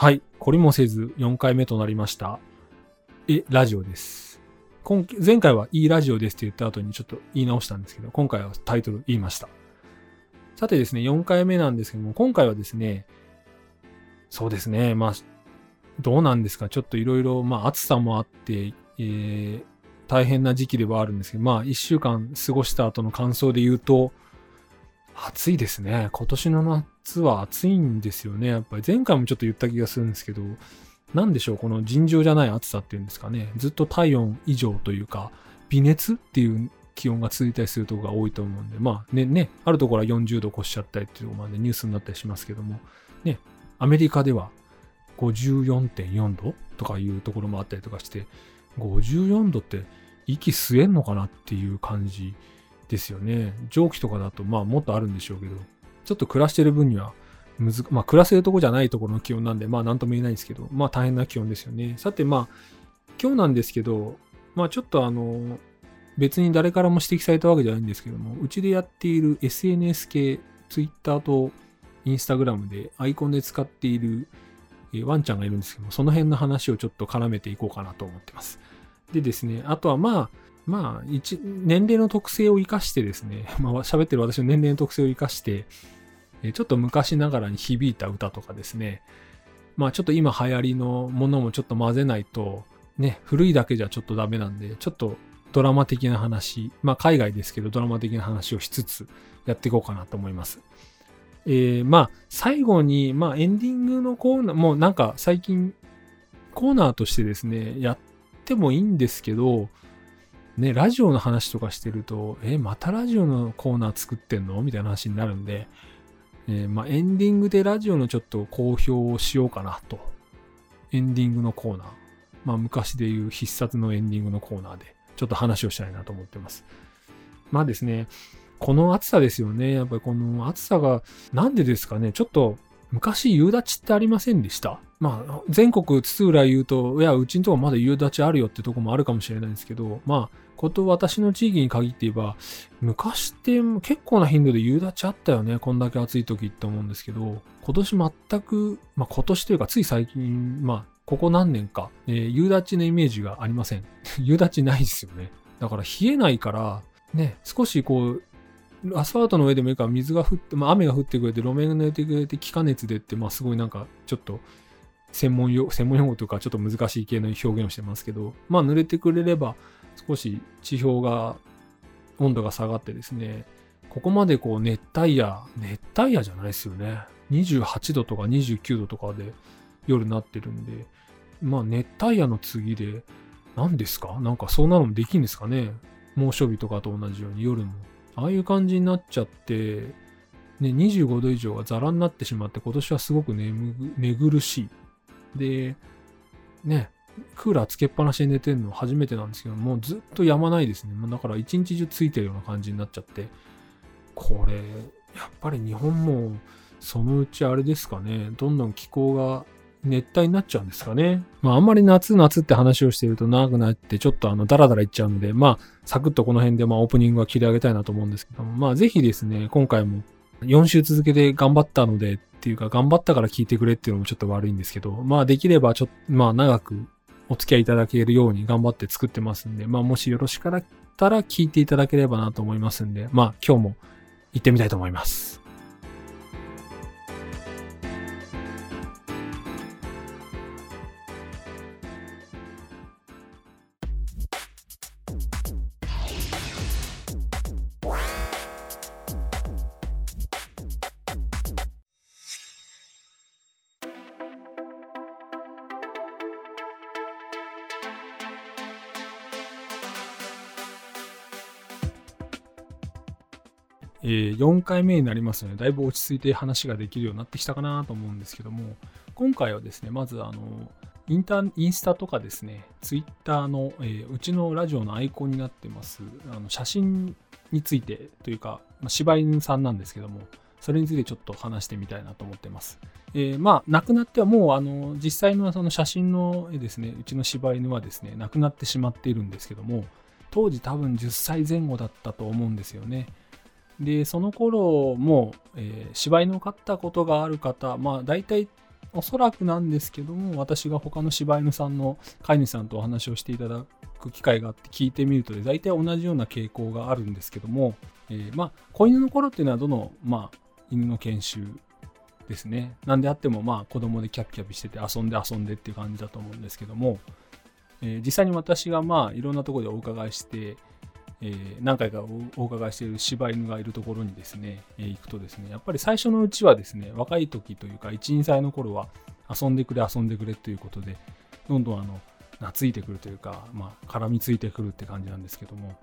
はい。懲りもせず4回目となりました。え、ラジオです。今前回はいいラジオですって言った後にちょっと言い直したんですけど、今回はタイトル言いました。さてですね、4回目なんですけども、今回はですね、そうですね、まあ、どうなんですか、ちょっといろいろ、まあ暑さもあって、えー、大変な時期ではあるんですけど、まあ1週間過ごした後の感想で言うと、暑いですね。今年の夏は暑いんですよね。やっぱり前回もちょっと言った気がするんですけど、なんでしょう、この尋常じゃない暑さっていうんですかね。ずっと体温以上というか、微熱っていう気温が続いたりするところが多いと思うんで、まあね、ね、あるところは40度越しちゃったりっていうところまでニュースになったりしますけども、ね、アメリカでは54.4度とかいうところもあったりとかして、54度って息吸えんのかなっていう感じですよね。蒸気とかだとまあもっとあるんでしょうけど、ちょっと暮らしてる分にはむず、まあ暮らせるとこじゃないところの気温なんで、まあなんとも言えないんですけど、まあ大変な気温ですよね。さてまあ、今日なんですけど、まあちょっとあの、別に誰からも指摘されたわけじゃないんですけども、うちでやっている SNS 系、Twitter と Instagram でアイコンで使っているワンちゃんがいるんですけども、その辺の話をちょっと絡めていこうかなと思ってます。でですね、あとはまあ、まあ、一、年齢の特性を生かしてですね、まあ、喋ってる私の年齢の特性を生かして、ちょっと昔ながらに響いた歌とかですね、まあちょっと今流行りのものもちょっと混ぜないと、ね、古いだけじゃちょっとダメなんで、ちょっとドラマ的な話、まあ海外ですけどドラマ的な話をしつつやっていこうかなと思います。えーまあ最後に、まあエンディングのコーナー、もうなんか最近コーナーとしてですね、やってもいいんですけど、ね、ラジオの話とかしてると、え、またラジオのコーナー作ってんの？みたいな話になるんで、えーまあ、エンディングでラジオのちょっと公表をしようかなと。エンディングのコーナー。まあ、昔でいう必殺のエンディングのコーナーで、ちょっと話をしたいなと思ってます。まあですね、この暑さですよね。やっぱりこの暑さが、なんでですかね、ちょっと、昔夕立ってありませんでした？まあ、全国津々浦言うと、いや、うちんとこまだ夕立あるよってとこもあるかもしれないんですけど、まあ、こと私の地域に限って言えば、昔って結構な頻度で夕立あったよね。こんだけ暑い時って思うんですけど、今年全く、まあ今年というかつい最近、まあここ何年か、えー夕立のイメージがありません。夕立ないですよね。だから冷えないから、ね、少しこう、アスファルトの上でもいいから水が降って、まあ雨が降ってくれて、路面が濡れてくれて、気化熱でって、まあすごいなんかちょっと専門用、専門用語というかちょっと難しい系の表現をしてますけど、まあ濡れてくれれば少し地表が温度が下がってですね、ここまでこう熱帯夜、熱帯夜じゃないですよね。28度とか29度とかで夜になってるんで、まあ熱帯夜の次で何ですか？なんかそんなのもできんですかね？猛暑日とかと同じように夜も。ああいう感じになっちゃって、ね、25度以上がザラになってしまって今年はすごく眠寝苦しい。で、ね、クーラーつけっぱなしで寝てるの初めてなんですけど、もうずっとやまないですね。もうだから一日中ついてるような感じになっちゃって、これ、やっぱり日本もそのうちあれですかね、どんどん気候が熱帯になっちゃうんですかね。まああんまり夏夏って話をしていると長くなってちょっとあのダラダラいっちゃうので、まあサクッとこの辺でまあオープニングは切り上げたいなと思うんですけども、まあぜひですね、今回も4週続けて頑張ったのでっていうか頑張ったから聞いてくれっていうのもちょっと悪いんですけど、まあできればちょっと、まあ長くお付き合いいただけるように頑張って作ってますんで、まあもしよろしかったら聞いていただければなと思いますんで、まあ今日も行ってみたいと思います。4回目になりますので、だいぶ落ち着いて話ができるようになってきたかなと思うんですけども、今回はですね、まずあの、インターインスタとかですね、ツイッターの、えーうちのラジオのアイコンになってます、あの写真についてというか、まあ、柴犬さんなんですけども、それについてちょっと話してみたいなと思ってます。えーまあ、亡くなってはもう、あの、実際のその写真の絵ですね、うちの柴犬はですね、亡くなってしまっているんですけども、当時多分10歳前後だったと思うんですよね。で、その頃も、えー柴犬を飼ったことがある方、まあ大体おそらくなんですけども、私が他の柴犬さんの飼い主さんとお話をしていただく機会があって聞いてみると、大体同じような傾向があるんですけども、えー、まあ、子犬の頃っていうのはどの、まあ、犬の研修ですね。なんであっても、まあ、子供でキャピキャピしてて遊んで遊んでっていう感じだと思うんですけども、えー、実際に私がまあ、いろんなところでお伺いして、えー、何回かお伺いしている柴犬がいるところにですね、えー、行くとですね、やっぱり最初のうちはですね、若い時というか、1、2歳の頃は遊んでくれ、遊んでくれということで、どんどんあの、懐いてくるというか、まあ、絡みついてくるって感じなんですけども、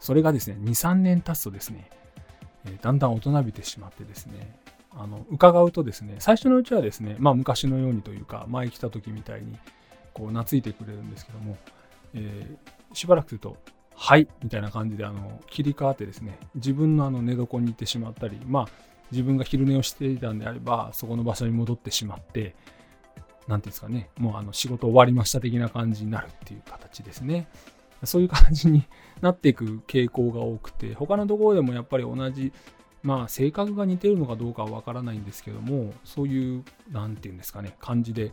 それがですね、2、3年経つとですね、えー、だんだん大人びてしまってですね、あの、伺うとですね、最初のうちはですね、まあ昔のようにというか、前来た時みたいに、こう、懐いてくれるんですけども、えー、しばらくすると、はいみたいな感じであの切り替わってですね自分のあの寝床に行ってしまったりまあ自分が昼寝をしていたんであればそこの場所に戻ってしまって何ていうんですかねもうあの仕事終わりました的な感じになるっていう形ですね。そういう感じに なっていく傾向が多くて他のところでもやっぱり同じまあ性格が似てるのかどうかはわからないんですけどもそういう何て言うんですかね感じで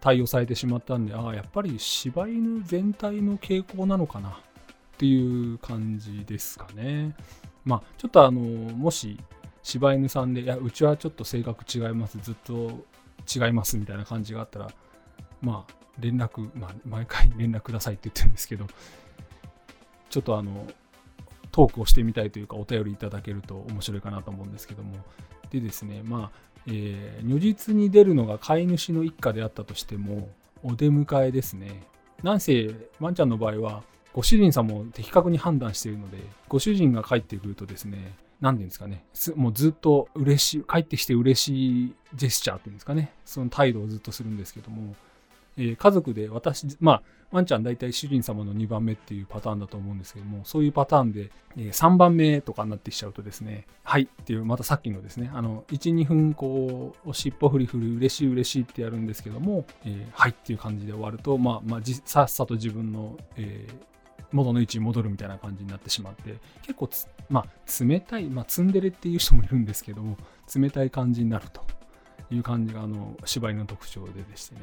対応されてしまったんでああやっぱり柴犬全体の傾向なのかなっていう感じですかね。まあ、ちょっとあの、もし柴犬さんで、いや、うちはちょっと性格違います、ずっと違いますみたいな感じがあったら、まあ、連絡、まあ、毎回 連絡くださいって言ってるんですけど、ちょっとあの、トークをしてみたいというか、お便りいただけると面白いかなと思うんですけども、でですね、まあ、えー、如実に出るのが飼い主の一家であったとしても、お出迎えですね。なんせ、ワンちゃんの場合は、ご主人さんも的確に判断しているので、ご主人が帰ってくるとですね、何て言うんですかね、もうずっと嬉しい、帰ってきて嬉しいジェスチャーっていうんですかね、その態度をずっとするんですけども、えー、家族で私、まあ、ワンちゃん大体主人様の2番目っていうパターンだと思うんですけども、そういうパターンで、えー、3番目とかになってきちゃうとですね、はいっていう、またさっきのですね、あの、1、2分こう、尻尾振り振り嬉しい嬉しいってやるんですけども、えー、はいっていう感じで終わると、まあ、まあ、さっさと自分の、えー、元の位置に戻るみたいな感じになってしまって、結構まあ、冷たい、まあ、ツンデレっていう人もいるんですけども、冷たい感じになるという感じが、あの、芝居の特徴ででしてね。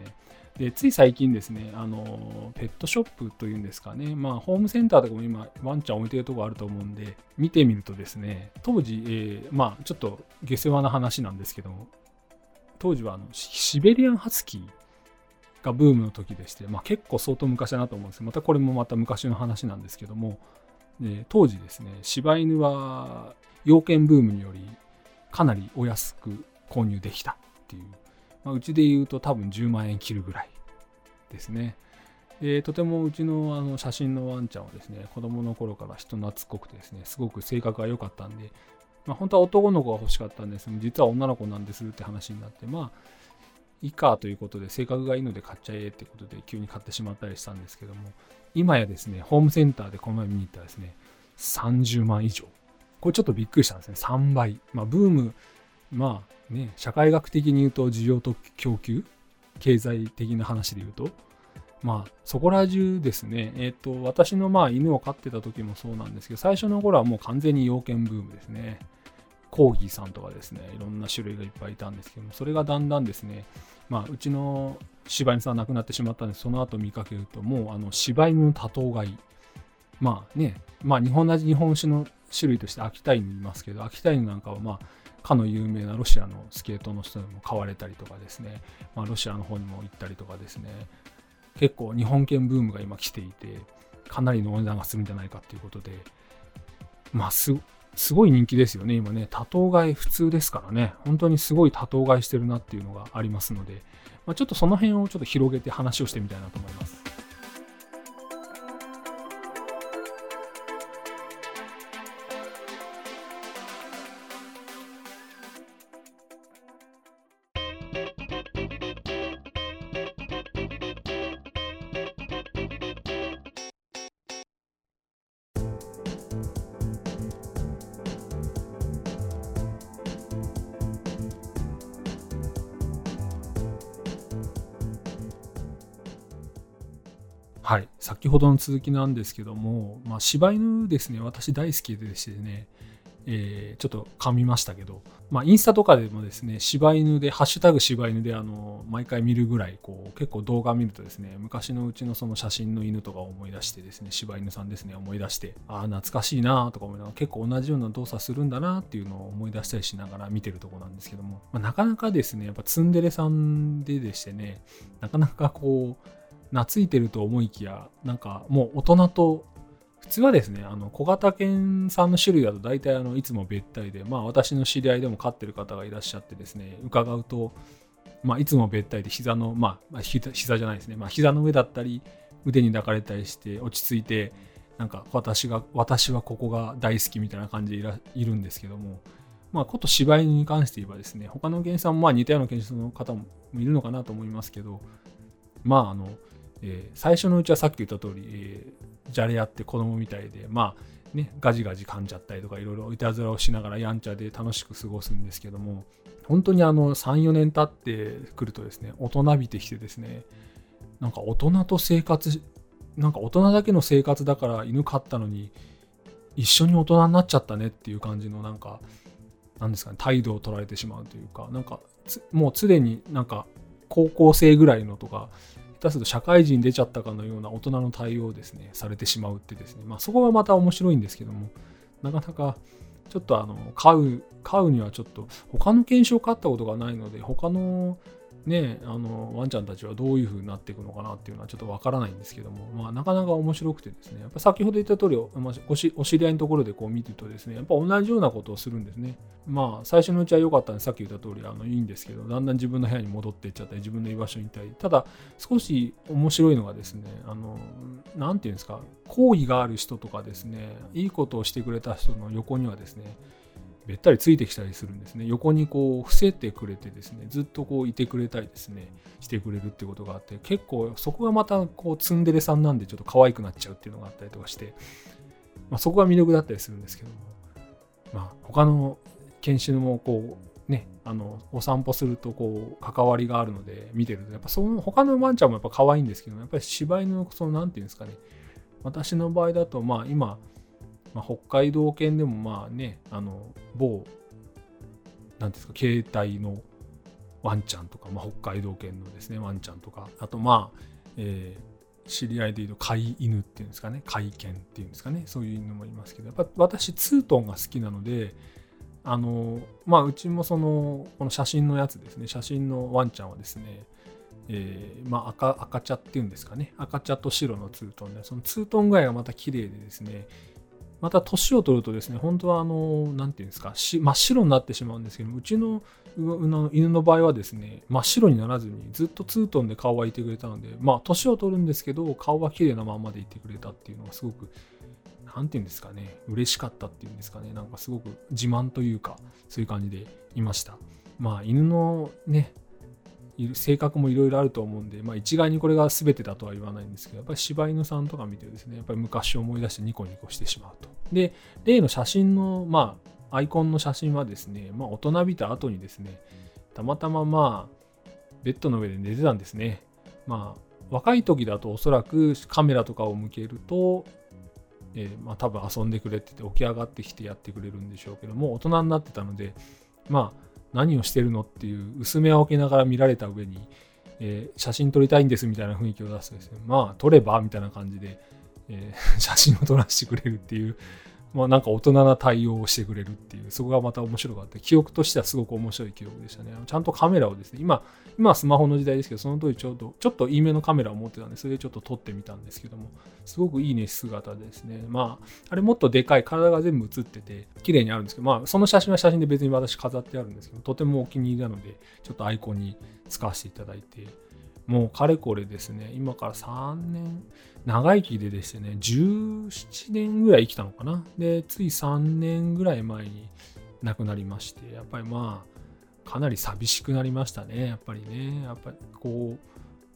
で、つい最近ですね、あの、ペットショップというんですかね、まあ、ホームセンターとかも今、ワンちゃん置いてるとこあると思うんで、見てみるとですね、当時、えー、まあ、ちょっと下世話な話なんですけども、当時はあのシベリアンハスキーがブームの時でして、まあ、結構相当昔だなと思うんですまたこれもまた昔の話なんですけども、で当時ですね柴犬は洋犬ブームによりかなりお安く購入できたっていう、まあ、うちで言うと多分10万円切るぐらいですね。でとてもうちのあの写真のワンちゃんはですね子供の頃から人懐っこくてですねすごく性格が良かったんで、まあ、本当は男の子が欲しかったんです実は女の子なんですって話になってまあいいかということで、性格がいいので買っちゃえってことで急に買ってしまったりしたんですけども、今やですね、ホームセンターでこの前見に行ったらですね、30万以上。これちょっとびっくりしたんですね。3倍。まあ、ブーム、まあね、社会学的に言うと需要と供給、経済的な話で言うと、まあ、そこら中ですね、えっ、と、私のまあ犬を飼ってた時もそうなんですけど、最初の頃はもう完全に洋犬ブームですね。コーギーさんとかですね、いろんな種類がいっぱいいたんですけども、それがだんだんですね、まあ、うちの柴犬さん亡くなってしまったんで、その後見かけると、もうあの柴犬の多頭飼い。まあね、まあ日本同じ日本酒の種類として秋田犬いますけど、秋田犬なんかはまあ、かの有名なロシアのスケートの人にも買われたりとかですね、まあ、ロシアの方にも行ったりとかですね、結構日本犬ブームが今来ていて、かなりのお値段がするんじゃないかっていうことで、まあす、すごい人気ですよね、今ね。多頭買い普通ですからね。本当にすごい多頭買いしてるなっていうのがありますので、まあ、ちょっとその辺をちょっと広げて話をしてみたいなと思います。はい、先ほどの続きなんですけども、まあ、柴犬ですね、私大好きでしてね、えー、ちょっと噛みましたけど、まあ、インスタとかでもですね、柴犬で、ハッシュタグ柴犬で、あの、毎回見るぐらい、こう、結構動画見るとですね、昔のうちのその写真の犬とかを思い出してですね、柴犬さんですね、思い出して、ああ、懐かしいなとか思いながら、結構同じような動作するんだなっていうのを思い出したりしながら見てるとこなんですけども、まあ、なかなかですね、やっぱツンデレさんででしてね、なかなかこう、懐いてると思いきや、なんかもう大人と普通はですね、あの小型犬さんの種類だと大体あのいつもべったりで、まあ私の知り合いでも飼ってる方がいらっしゃってですね、伺うと、まあいつもべったりで膝の、まあ膝じゃないですね、まあ膝の上だったり腕に抱かれたりして落ち着いて、なんか私が、私はここが大好きみたいな感じでいらいるんですけども、まあこと柴犬に関して言えばですね、他の犬さんもまあ似たような犬種の方もいるのかなと思いますけど、まああの、えー、最初のうちはさっき言った通り、えー、じゃれ合って子供みたいで、まあね、ガジガジ噛んじゃったりとか、いろいろいたずらをしながらやんちゃで楽しく過ごすんですけども、本当にあの3、4年経ってくるとですね、大人びてきてですね、なんか大人と生活、なんか大人だけの生活だから犬飼ったのに、一緒に大人になっちゃったねっていう感じのなんか、なんですかね、態度を取られてしまうというか、なんか、もう常になんか高校生ぐらいのとか、下手すと社会人出ちゃったかのような大人の対応をですね、されてしまうってですね、まあそこはまた面白いんですけども、なかなかちょっとあの、買う、買うにはちょっと、他の検証を飼ったことがないので、他のね、あのワンちゃんたちはどういう風になっていくのかなっていうのはちょっとわからないんですけども、まあ、なかなか面白くてですね、やっぱ先ほど言った通り、まあ、おしお知り合いのところでこう見てるとですね、やっぱ同じようなことをするんですね。まあ、最初のうちは良かったんで、さっき言った通りあのいいんですけど、だんだん自分の部屋に戻っていっちゃったり、自分の居場所にいたり、ただ、少し面白いのがですね、あの、なんていうんですか、好意がある人とかですね、いいことをしてくれた人の横にはですね、べったりついてきたりするんですね。横にこう伏せてくれてですね、ずっとこういてくれたりですね、してくれるっていうことがあって、結構そこがまたこうツンデレさんなんでちょっと可愛くなっちゃうっていうのがあったりとかして、まあ、そこが魅力だったりするんですけども、まあ、他の犬種もこうね、あのお散歩するとこう関わりがあるので見てるとやっぱその他のワンちゃんもやっぱ可愛いんですけどやっぱり柴犬のその何て言うんですかね私の場合だとまあ今まあ、北海道犬でもまあね、あの、某、なんですか、携帯のワンちゃんとか、まあ、北海道犬のですね、ワンちゃんとか、あとまあ、えー、知り合いでいうと飼い犬っていうんですかね、飼い犬っていうんですかね、そういう犬もいますけど、やっぱ私、ツートンが好きなので、あの、まあ、うちもその、この写真のやつですね、写真のワンちゃんはですね、えー、まあ赤、赤茶っていうんですかね、赤茶と白のツートンで、そのツートン具合がまた綺麗でですね、また年を取るとですね、本当はあの、なんていうんですか、真っ白になってしまうんですけど、うちの犬の場合はですね、真っ白にならずにずっとツートンで顔はいてくれたので、まあ年を取るんですけど、顔は綺麗なままでいてくれたっていうのがすごく、なんていうんですかね、嬉しかったっていうんですかね、なんかすごく自慢というか、そういう感じでいました。まあ犬のね、性格もいろいろあると思うんで、まあ、一概にこれが全てだとは言わないんですけど、やっぱり柴犬さんとか見てですね、やっぱり昔を思い出してニコニコしてしまうと。で、例の写真の、まあ、アイコンの写真はですね、まあ、大人びた後にですね、たまたままあ、ベッドの上で寝てたんですね。まあ、若い時だとおそらくカメラとかを向けると、えー、まあ、多分遊んでくれてて起き上がってきてやってくれるんでしょうけども、大人になってたので、まあ、何をしてるのっていう薄めを置きながら見られた上に、えー、写真撮りたいんですみたいな雰囲気を出すとですね、まあ撮ればみたいな感じで、えー、写真を撮らせてくれるっていう、まあなんか大人な対応をしてくれるっていう、そこがまた面白かった。記憶としてはすごく面白い記憶でしたね。ちゃんとカメラをですね、今、今はスマホの時代ですけど、その当時ちょうど、ちょっといいめのカメラを持ってたんで、それでちょっと撮ってみたんですけども、すごくいいね姿ですね。まあ、あれもっとでかい、体が全部映ってて、綺麗にあるんですけど、まあ、その写真は写真で別に私飾ってあるんですけど、とてもお気に入りなので、ちょっとアイコンに使わせていただいて、もうかれこれですね、今から3年、長生きででしてね、17年ぐらい生きたのかな。で、つい3年ぐらい前に亡くなりまして、やっぱりまあ、かなり寂しくなりましたね、やっぱりね。やっぱりこ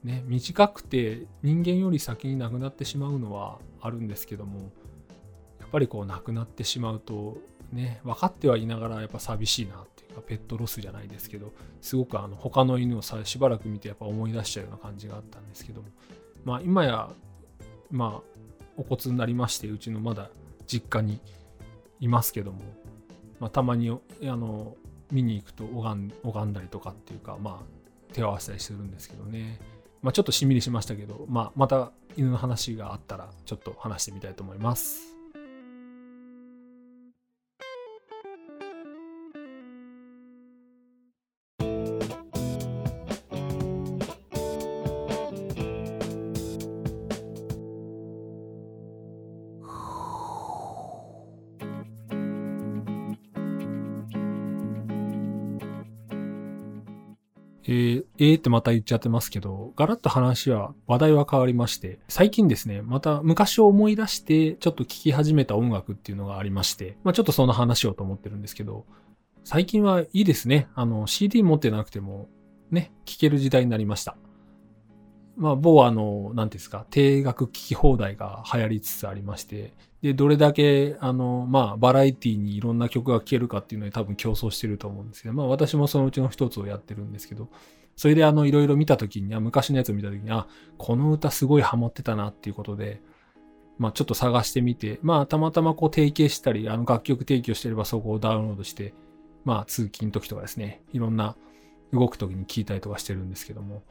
う、ね、短くて人間より先に亡くなってしまうのはあるんですけども、やっぱりこう亡くなってしまうと、ね、分かってはいながらやっぱ寂しいなっ、ペットロスじゃないですけど、すごくあの他の犬をさしばらく見てやっぱ思い出しちゃうような感じがあったんですけども、まあ今やまあ、お骨になりまして、うちのまだ実家にいますけども、まあ、たまにあの見に行くと拝ん拝んだりとかっていうか、まあ、手を合わせたりするんですけどね。まあ、ちょっとしんみりしましたけど、まあ、また犬の話があったらちょっと話してみたいと思います。えー、えーってまた言っちゃってますけど、ガラッと話は、話題は変わりまして、最近ですね、また昔を思い出して、ちょっと聴き始めた音楽っていうのがありまして、まあちょっとその話をと思ってるんですけど、最近はいいですね。あの、CD 持ってなくても、ね、聴ける時代になりました。まあ、某あの、なんですか、定額聞き放題が流行りつつありまして、で、どれだけ、あの、まあ、バラエティにいろんな曲が聴けるかっていうのに多分競争してると思うんですけど、まあ、私もそのうちの一つをやってるんですけど、それであの、いろいろ見たときに、あ、昔のやつを見たときに、あ、この歌すごいハマってたなっていうことで、まあ、ちょっと探してみて、まあ、たまたまこう提携したり、あの、楽曲提供してればそこをダウンロードして、まあ、通勤時とかですね、いろんな動く時に聴いたりとかしてるんですけども、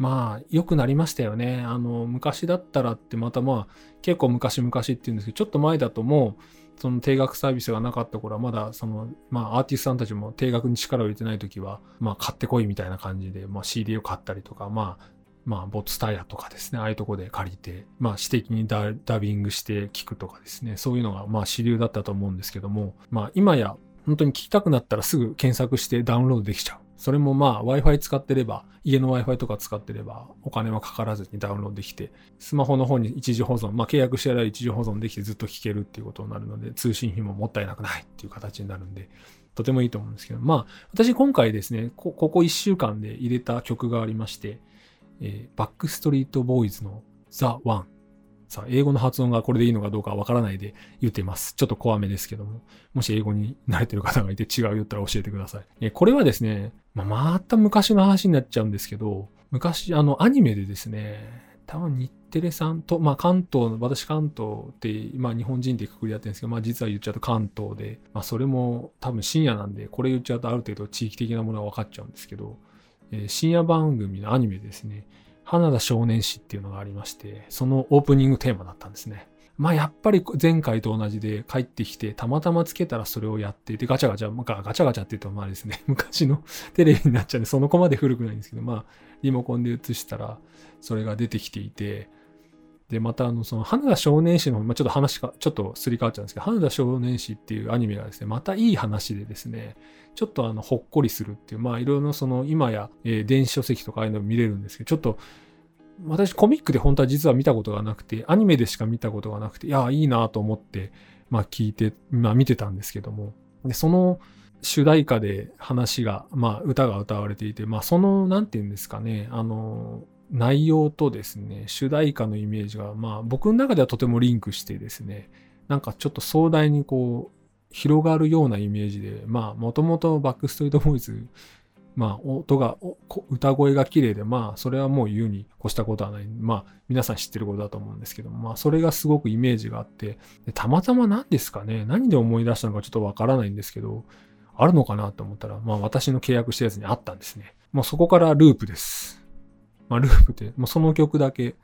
まあ、良くなりましたよね。あの、昔だったらってまたまあ、結構昔々って言うんですけど、ちょっと前だともう、その定額サービスがなかった頃は、まだその、まあ、アーティストさんたちも定額に力を入れてない時は、まあ、買ってこいみたいな感じで、まあ、CD を買ったりとか、まあ、まあ、ボツタイヤとかですね、ああいうとこで借りて、まあ、私的にダビングして聞くとかですね、そういうのが、まあ、主流だったと思うんですけども、まあ、今や、本当に聞きたくなったらすぐ検索してダウンロードできちゃう。それもまあ Wi-Fi 使ってれば、家の Wi-Fi とか使ってればお金はかからずにダウンロードできて、スマホの方に一時保存、まあ契約してら一時保存できてずっと聞けるっていうことになるので、通信費ももったいなくないっていう形になるんで、とてもいいと思うんですけど、まあ私今回ですね、ここ1週間で入れた曲がありまして、えー、バックストリートボーイズの The One さあ、英語の発音がこれでいいのかどうかわからないで言ってます。ちょっと怖めですけども。もし英語に慣れてる方がいて違う言ったら教えてください。えこれはですね、まあ、また昔の話になっちゃうんですけど、昔、あの、アニメでですね、多分日テレさんと、まあ関東の、私関東って、まあ日本人ってくくりやってるんですけど、まあ実は言っちゃうと関東で、まあそれも多分深夜なんで、これ言っちゃうとある程度地域的なものが分かっちゃうんですけど、えー、深夜番組のアニメですね、花田少年誌っていうのがありまして、そのオープニングテーマだったんですね。まあやっぱり前回と同じで帰ってきて、たまたまつけたらそれをやっていて、ガチャガチャ、ガチャガチャって言うとまあですね、昔のテレビになっちゃうんで、その子まで古くないんですけど、まあリモコンで映したらそれが出てきていて、で、またあの、その、花田少年誌の、まあ、ちょっと話が、ちょっとすり替わっちゃうんですけど、花田少年誌っていうアニメがですね、またいい話でですね、ちょっとあの、ほっこりするっていう、まあ、いろいろその、今や、えー、電子書籍とかああいうの見れるんですけど、ちょっと、私コミックで本当は実は見たことがなくて、アニメでしか見たことがなくて、いや、いいなと思って、まあ聞いて、まあ見てたんですけども、で、その主題歌で話が、まあ歌が歌われていて、まあその、なんて言うんですかね、あの、内容とですね、主題歌のイメージが、まあ僕の中ではとてもリンクしてですね、なんかちょっと壮大にこう、広がるようなイメージで、まあもともとバックストリートボーイズまあ、音が、歌声が綺麗で、まあ、それはもう言うに越したことはない。まあ、皆さん知ってることだと思うんですけど、まあ、それがすごくイメージがあって、たまたま何ですかね、何で思い出したのかちょっとわからないんですけど、あるのかなと思ったら、まあ、私の契約したやつにあったんですね。もうそこからループです。まあ、ループって、もうその曲だけ、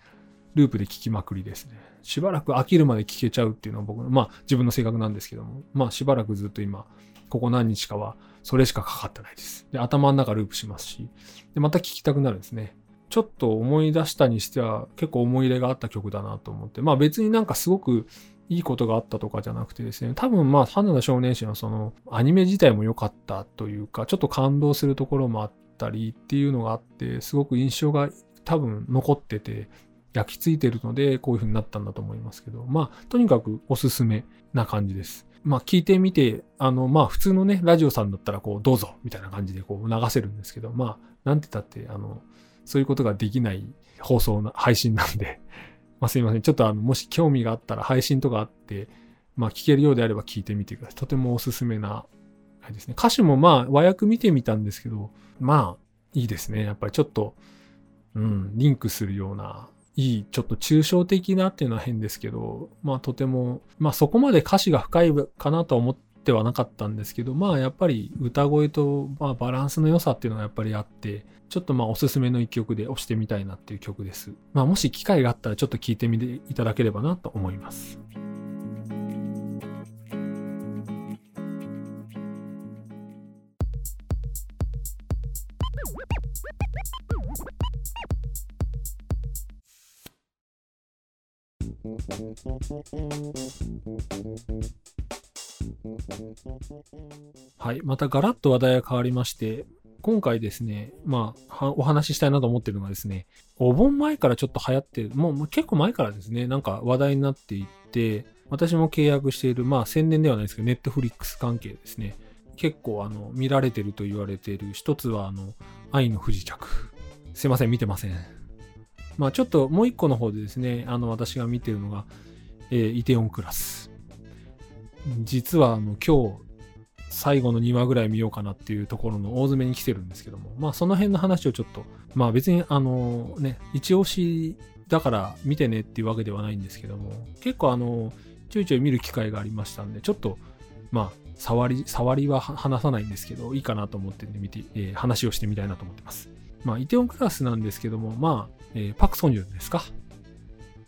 ループで聴きまくりですね。しばらく飽きるまで聴けちゃうっていうのは僕の、まあ自分の性格なんですけども、まあしばらくずっと今、ここ何日かはそれしかかかってないです。で、頭の中ループしますし、で、また聴きたくなるんですね。ちょっと思い出したにしては結構思い入れがあった曲だなと思って、まあ別になんかすごくいいことがあったとかじゃなくてですね、多分まあ花田少年誌のそのアニメ自体も良かったというか、ちょっと感動するところもあったりっていうのがあって、すごく印象が多分残ってて、焼き付いてるので、こういう風になったんだと思いますけど、まあ、とにかくおすすめな感じです。まあ聞いてみて、あの、まあ普通のね、ラジオさんだったらこう、どうぞみたいな感じでこう流せるんですけど、まあ、なんて言ったって、あの、そういうことができない放送の配信なんで、まあすいません。ちょっとあの、もし興味があったら配信とかあって、まあ聞けるようであれば聞いてみてください。とてもおすすめな、ですね。歌詞もまあ和訳見てみたんですけど、まあいいですね。やっぱりちょっと、うん、リンクするようないい、ちょっと抽象的なっていうのは変ですけど、まあとても、まあそこまで歌詞が深いかなと思ってはなかったんですけど、まあやっぱり歌声と、まあ、バランスの良さっていうのがやっぱりあって、ちょっとまあおすすめの一曲で押してみたいなっていう曲です。まあもし機会があったらちょっと聴いてみていただければなと思います。はい。またガラッと話題が変わりまして、今回ですね、まあ、お話ししたいなと思ってるのがですね、お盆前からちょっと流行ってる、もう結構前からですね、なんか話題になっていて、私も契約している、まあ宣伝ではないですけど、ネットフリックス関係ですね、結構あの、見られてると言われている、一つはあの、愛の不時着。すいません、見てません。まあちょっともう一個の方でですね、あの、私が見てるのが、えー、イテオンクラス。実はあの今日最後の2話ぐらい見ようかなっていうところの大詰めに来てるんですけども、まあその辺の話をちょっと、まあ別にあのね、一押しだから見てねっていうわけではないんですけども、結構あの、ちょいちょい見る機会がありましたんで、ちょっと、まあ、触り、触りは話さないんですけど、いいかなと思って、見て、えー、話をしてみたいなと思ってます。まあ、イテオンクラスなんですけども、まあ、えー、パクソンジュンですか？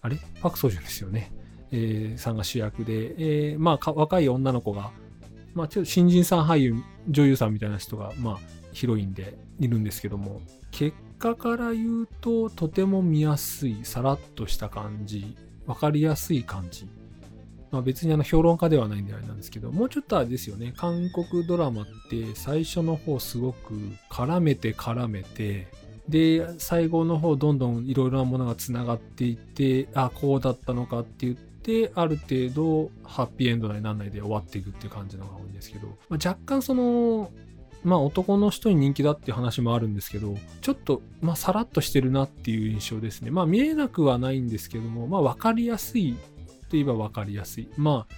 あれ？パクソンジュンですよね。えー、さんが主役で、えー、まあ若い女の子が、まあちょっと新人さん俳優、女優さんみたいな人が、まあヒロインでいるんですけども、結果から言うととても見やすい、さらっとした感じ、わかりやすい感じ。まあ別にあの評論家ではないんであれなんですけど、もうちょっとあれですよね、韓国ドラマって最初の方すごく絡めて絡めて、で、最後の方どんどんいろいろなものがつながっていって、あ、こうだったのかって言って、ある程度、ハッピーエンドなりなんないで終わっていくっていう感じのが多いんですけど、まあ、若干その、まあ男の人に人気だっていう話もあるんですけど、ちょっと、まあさらっとしてるなっていう印象ですね。まあ見えなくはないんですけども、まあわかりやすいといえばわかりやすい。まあ、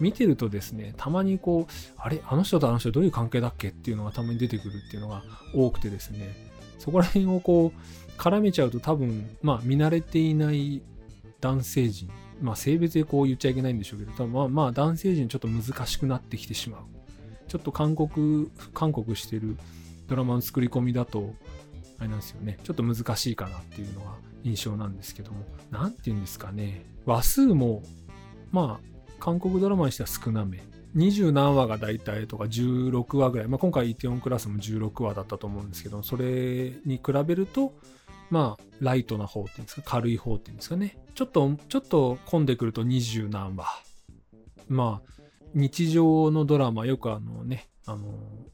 見てるとですね、たまにこう、あれ、あの人とあの人どういう関係だっけっていうのがたまに出てくるっていうのが多くてですね、そこら辺をこう、絡めちゃうと多分、まあ見慣れていない男性陣まあ性別でこう言っちゃいけないんでしょうけど、多分まあまあ男性陣ちょっと難しくなってきてしまう。ちょっと韓国、韓国してるドラマの作り込みだと、あれなんですよね。ちょっと難しいかなっていうのが印象なんですけども、なんて言うんですかね。話数も、まあ、韓国ドラマにしては少なめ。20何話が大体とか16話ぐらい。まあ今回イテオンクラスも16話だったと思うんですけど、それに比べると、まあ、ライトな方っていうんですか、軽い方っていうんですかね。ちょっと、ちょっと混んでくると20何話。まあ、日常のドラマ、よくあのね、あの、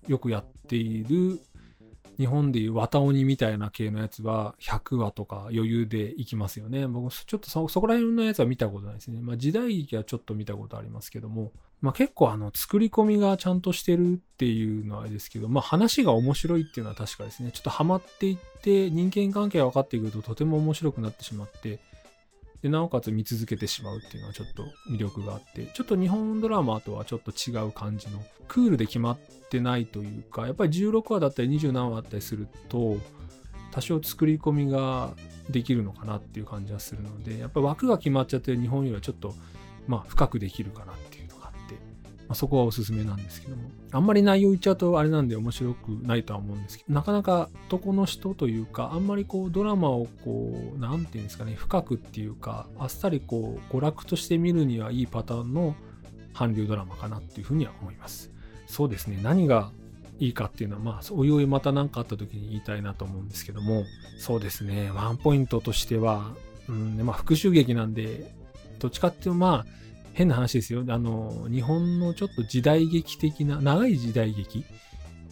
よくやっている、日本でいう綿鬼みたいな系のやつは100話とか余裕でいきますよね。僕、ちょっとそ、こら辺のやつは見たことないですね。まあ、時代劇はちょっと見たことありますけども、まあ結構あの、作り込みがちゃんとしてるっていうのはあれですけど、まあ話が面白いっていうのは確かですね。ちょっとハマっていって、人間関係が分かってくるととても面白くなってしまって、で、なおかつ見続けてしまうっていうのはちょっと魅力があって、ちょっと日本ドラマとはちょっと違う感じの、クールで決まってないというか、やっぱり16話だったり27話あったりすると、多少作り込みができるのかなっていう感じはするので、やっぱり枠が決まっちゃって日本よりはちょっと、まあ深くできるかなっていう。まあ、そこはおすすめなんですけども。あんまり内容言っちゃうとあれなんで面白くないとは思うんですけど、なかなか男の人というか、あんまりこうドラマをこう、なんていうんですかね、深くっていうか、あっさりこう、娯楽として見るにはいいパターンの韓流ドラマかなっていうふうには思います。そうですね、何がいいかっていうのは、まあ、おいおいまた何かあった時に言いたいなと思うんですけども、そうですね、ワンポイントとしては、うん、まあ、復讐劇なんで、どっちかっていうと、まあ、変な話ですよ。あの、日本のちょっと時代劇的な、長い時代劇。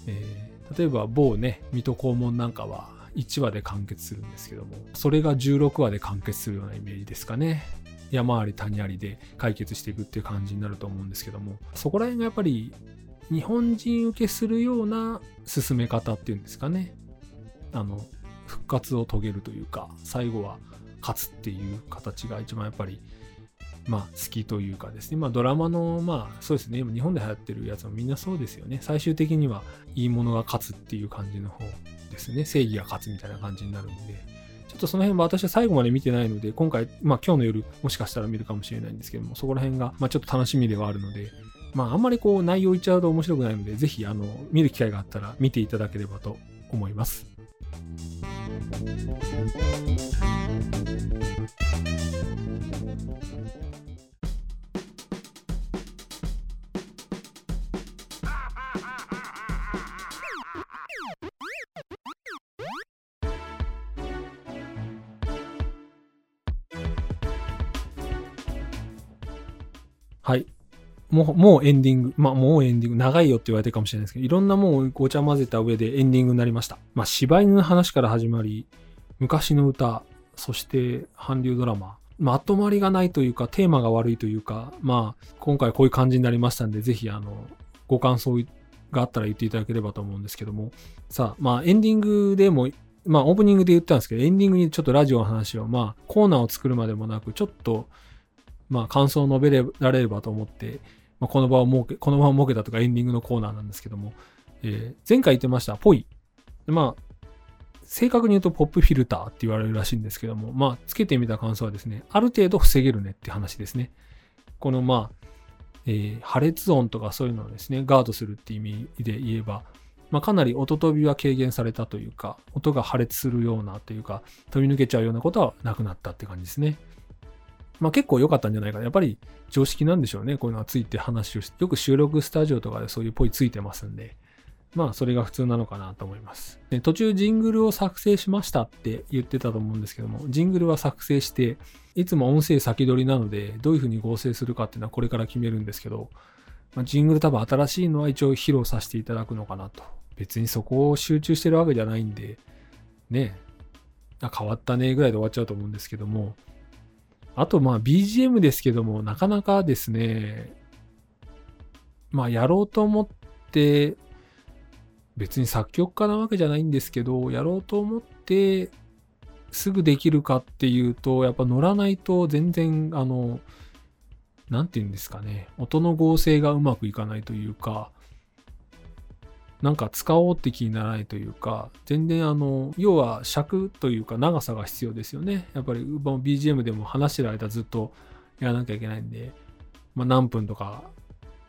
えー、例えば某ね、水戸黄門なんかは1話で完結するんですけども、それが16話で完結するようなイメージですかね。山あり谷ありで解決していくっていう感じになると思うんですけども、そこら辺がやっぱり日本人受けするような進め方っていうんですかね。あの、復活を遂げるというか、最後は勝つっていう形が一番やっぱりまあ、好きというかですね、まあ、ドラマの、まあ、そうですね、日本で流行ってるやつもみんなそうですよね。最終的にはいいものが勝つっていう感じの方ですね。正義が勝つみたいな感じになるんで、ちょっとその辺は私は最後まで見てないので、今回、まあ今日の夜もしかしたら見るかもしれないんですけども、そこら辺が、まあちょっと楽しみではあるので、まあ、あんまりこう内容言っちゃうと面白くないので、ぜひ、あの、見る機会があったら見ていただければと思います。もう、もうエンディング。まあ、もうエンディング。長いよって言われてるかもしれないですけど、いろんなもんをごちゃ混ぜた上でエンディングになりました。まあ、柴犬の話から始まり、昔の歌、そして韓流ドラマ。まとまりがないというか、テーマが悪いというか、まあ、今回こういう感じになりましたんで、ぜひ、あの、ご感想があったら言っていただければと思うんですけども。さあ、まあ、エンディングでも、まあ、オープニングで言ったんですけど、エンディングにちょっとラジオの話を、まあ、コーナーを作るまでもなく、ちょっと、まあ、感想を述べられればと思って、まあ、この場を設け、この場を設けたとかエンディングのコーナーなんですけども、えー、前回言ってました、ぽい。まあ、正確に言うとポップフィルターって言われるらしいんですけども、まあ、つけてみた感想はですね、ある程度防げるねって話ですね。このまあ、えー、破裂音とかそういうのをですね、ガードするって意味で言えば、まあ、かなり音飛びは軽減されたというか、音が破裂するようなというか、飛び抜けちゃうようなことはなくなったって感じですね。まあ結構良かったんじゃないかな。やっぱり常識なんでしょうね。こういうのがついて話をして。よく収録スタジオとかでそういうポイついてますんで。まあそれが普通なのかなと思います。で途中ジングルを作成しましたって言ってたと思うんですけども、ジングルは作成して、いつも音声先取りなので、どういうふうに合成するかっていうのはこれから決めるんですけど、まあ、ジングル多分新しいのは一応披露させていただくのかなと。別にそこを集中してるわけじゃないんで、ね、変わったねぐらいで終わっちゃうと思うんですけども、あと、まあ、BGM ですけども、なかなかですね、まあ、やろうと思って、別に作曲家なわけじゃないんですけど、やろうと思って、すぐできるかっていうと、やっぱ乗らないと全然、あの、なんて言うんですかね、音の合成がうまくいかないというか、なんか使おうって気にならないというか、全然あの、要は尺というか長さが必要ですよね。やっぱり BGM でも話してる間ずっとやらなきゃいけないんで、まあ何分とか、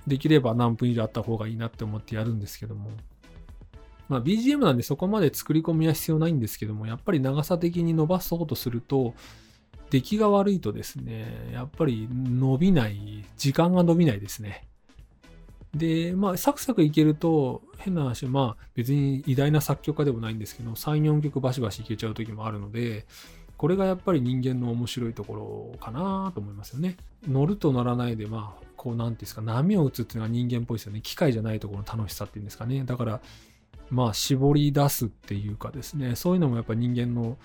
できれば何分以上あった方がいいなって思ってやるんですけども。まあ BGM なんでそこまで作り込みは必要ないんですけども、やっぱり長さ的に伸ばそうとすると、出来が悪いとですね、やっぱり伸びない、時間が伸びないですね。で、まあ、サクサクいけると、変な話、まあ、別に偉大な作曲家でもないんですけど、3、4曲バシバシいけちゃう時もあるので、これがやっぱり人間の面白いところかなと思いますよね。乗ると乗らないで、まあ、こう、なんていうんですか、波を打つっていうのが人間っぽいですよね。機械じゃないところの楽しさっていうんですかね。だから、まあ、絞り出すっていうかですね、そういうのもやっぱ人間の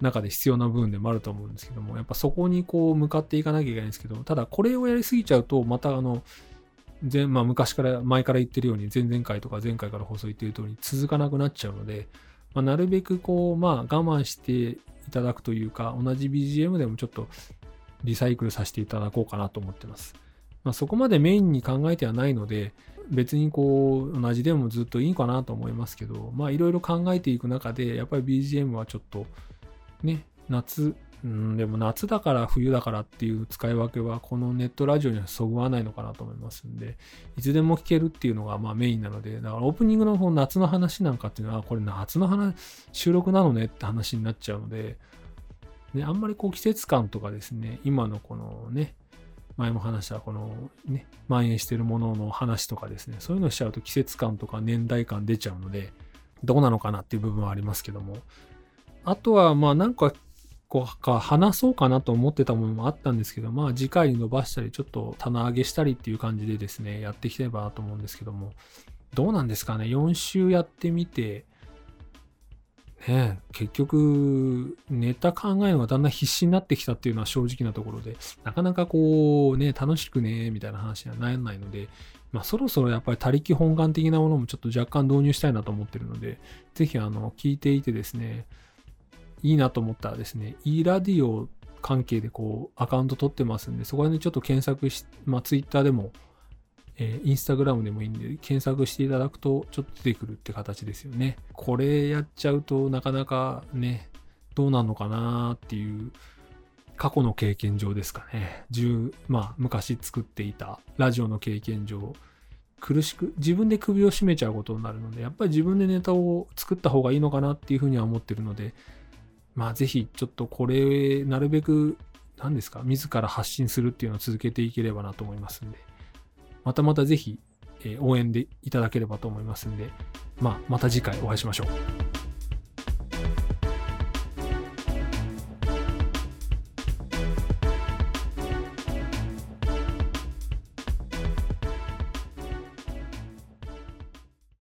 中で必要な部分でもあると思うんですけども、やっぱそこにこう向かっていかなきゃいけないんですけど、ただこれをやりすぎちゃうと、またあの、前まあ、昔から、前から言ってるように、前々回とか前回から放送言ってる通り続かなくなっちゃうので、まあ、なるべくこう、まあ、我慢していただくというか、同じ BGM でもちょっとリサイクルさせていただこうかなと思ってます。まあ、そこまでメインに考えてはないので、別にこう、同じでもずっといいかなと思いますけど、まあ、いろいろ考えていく中で、やっぱり BGM はちょっと、ね、夏、うん、でも夏だから冬だからっていう使い分けはこのネットラジオにはそぐわないのかなと思いますんで、いつでも聞けるっていうのがまあメインなので、だからオープニングの方夏の話なんかっていうのは、これ夏の話、収録なのねって話になっちゃうので、ね、あんまりこう季節感とかですね、今のこのね、前も話したこのね、蔓延してるものの話とかですね、そういうのしちゃうと季節感とか年代感出ちゃうので、どうなのかなっていう部分はありますけども、あとは、まあなんか個か話そうかなと思ってたものもあったんですけど、まあ次回に伸ばしたり、ちょっと棚上げしたりっていう感じでですね、やっていければなと思うんですけども、どうなんですかね、4週やってみて、ね、結局、ネタ考えるのがだんだん必死になってきたっていうのは正直なところで、なかなかこう、ね、楽しくね、みたいな話にはならないので、まあそろそろやっぱり他力本願的なものもちょっと若干導入したいなと思ってるので、ぜひあの、聞いていてですね、いいなと思ったらですね、e ラディオ関係でこうアカウント取ってますんで、そこら辺でちょっと検索し、まあ Twitter でも、えー、インスタグラムでもいいんで、検索していただくとちょっと出てくるって形ですよね。これやっちゃうとなかなかね、どうなのかなっていう過去の経験上ですかね。10、まあ、昔作っていたラジオの経験上、苦しく、自分で首を絞めちゃうことになるので、やっぱり自分でネタを作った方がいいのかなっていうふうには思ってるので、まあ、ぜひ、ちょっとこれ、なるべく、何ですか、自ら発信するっていうのを続けていければなと思いますんで、またまたぜひ、え応援でいただければと思いますんで、まあ、また次回お会いしましょう。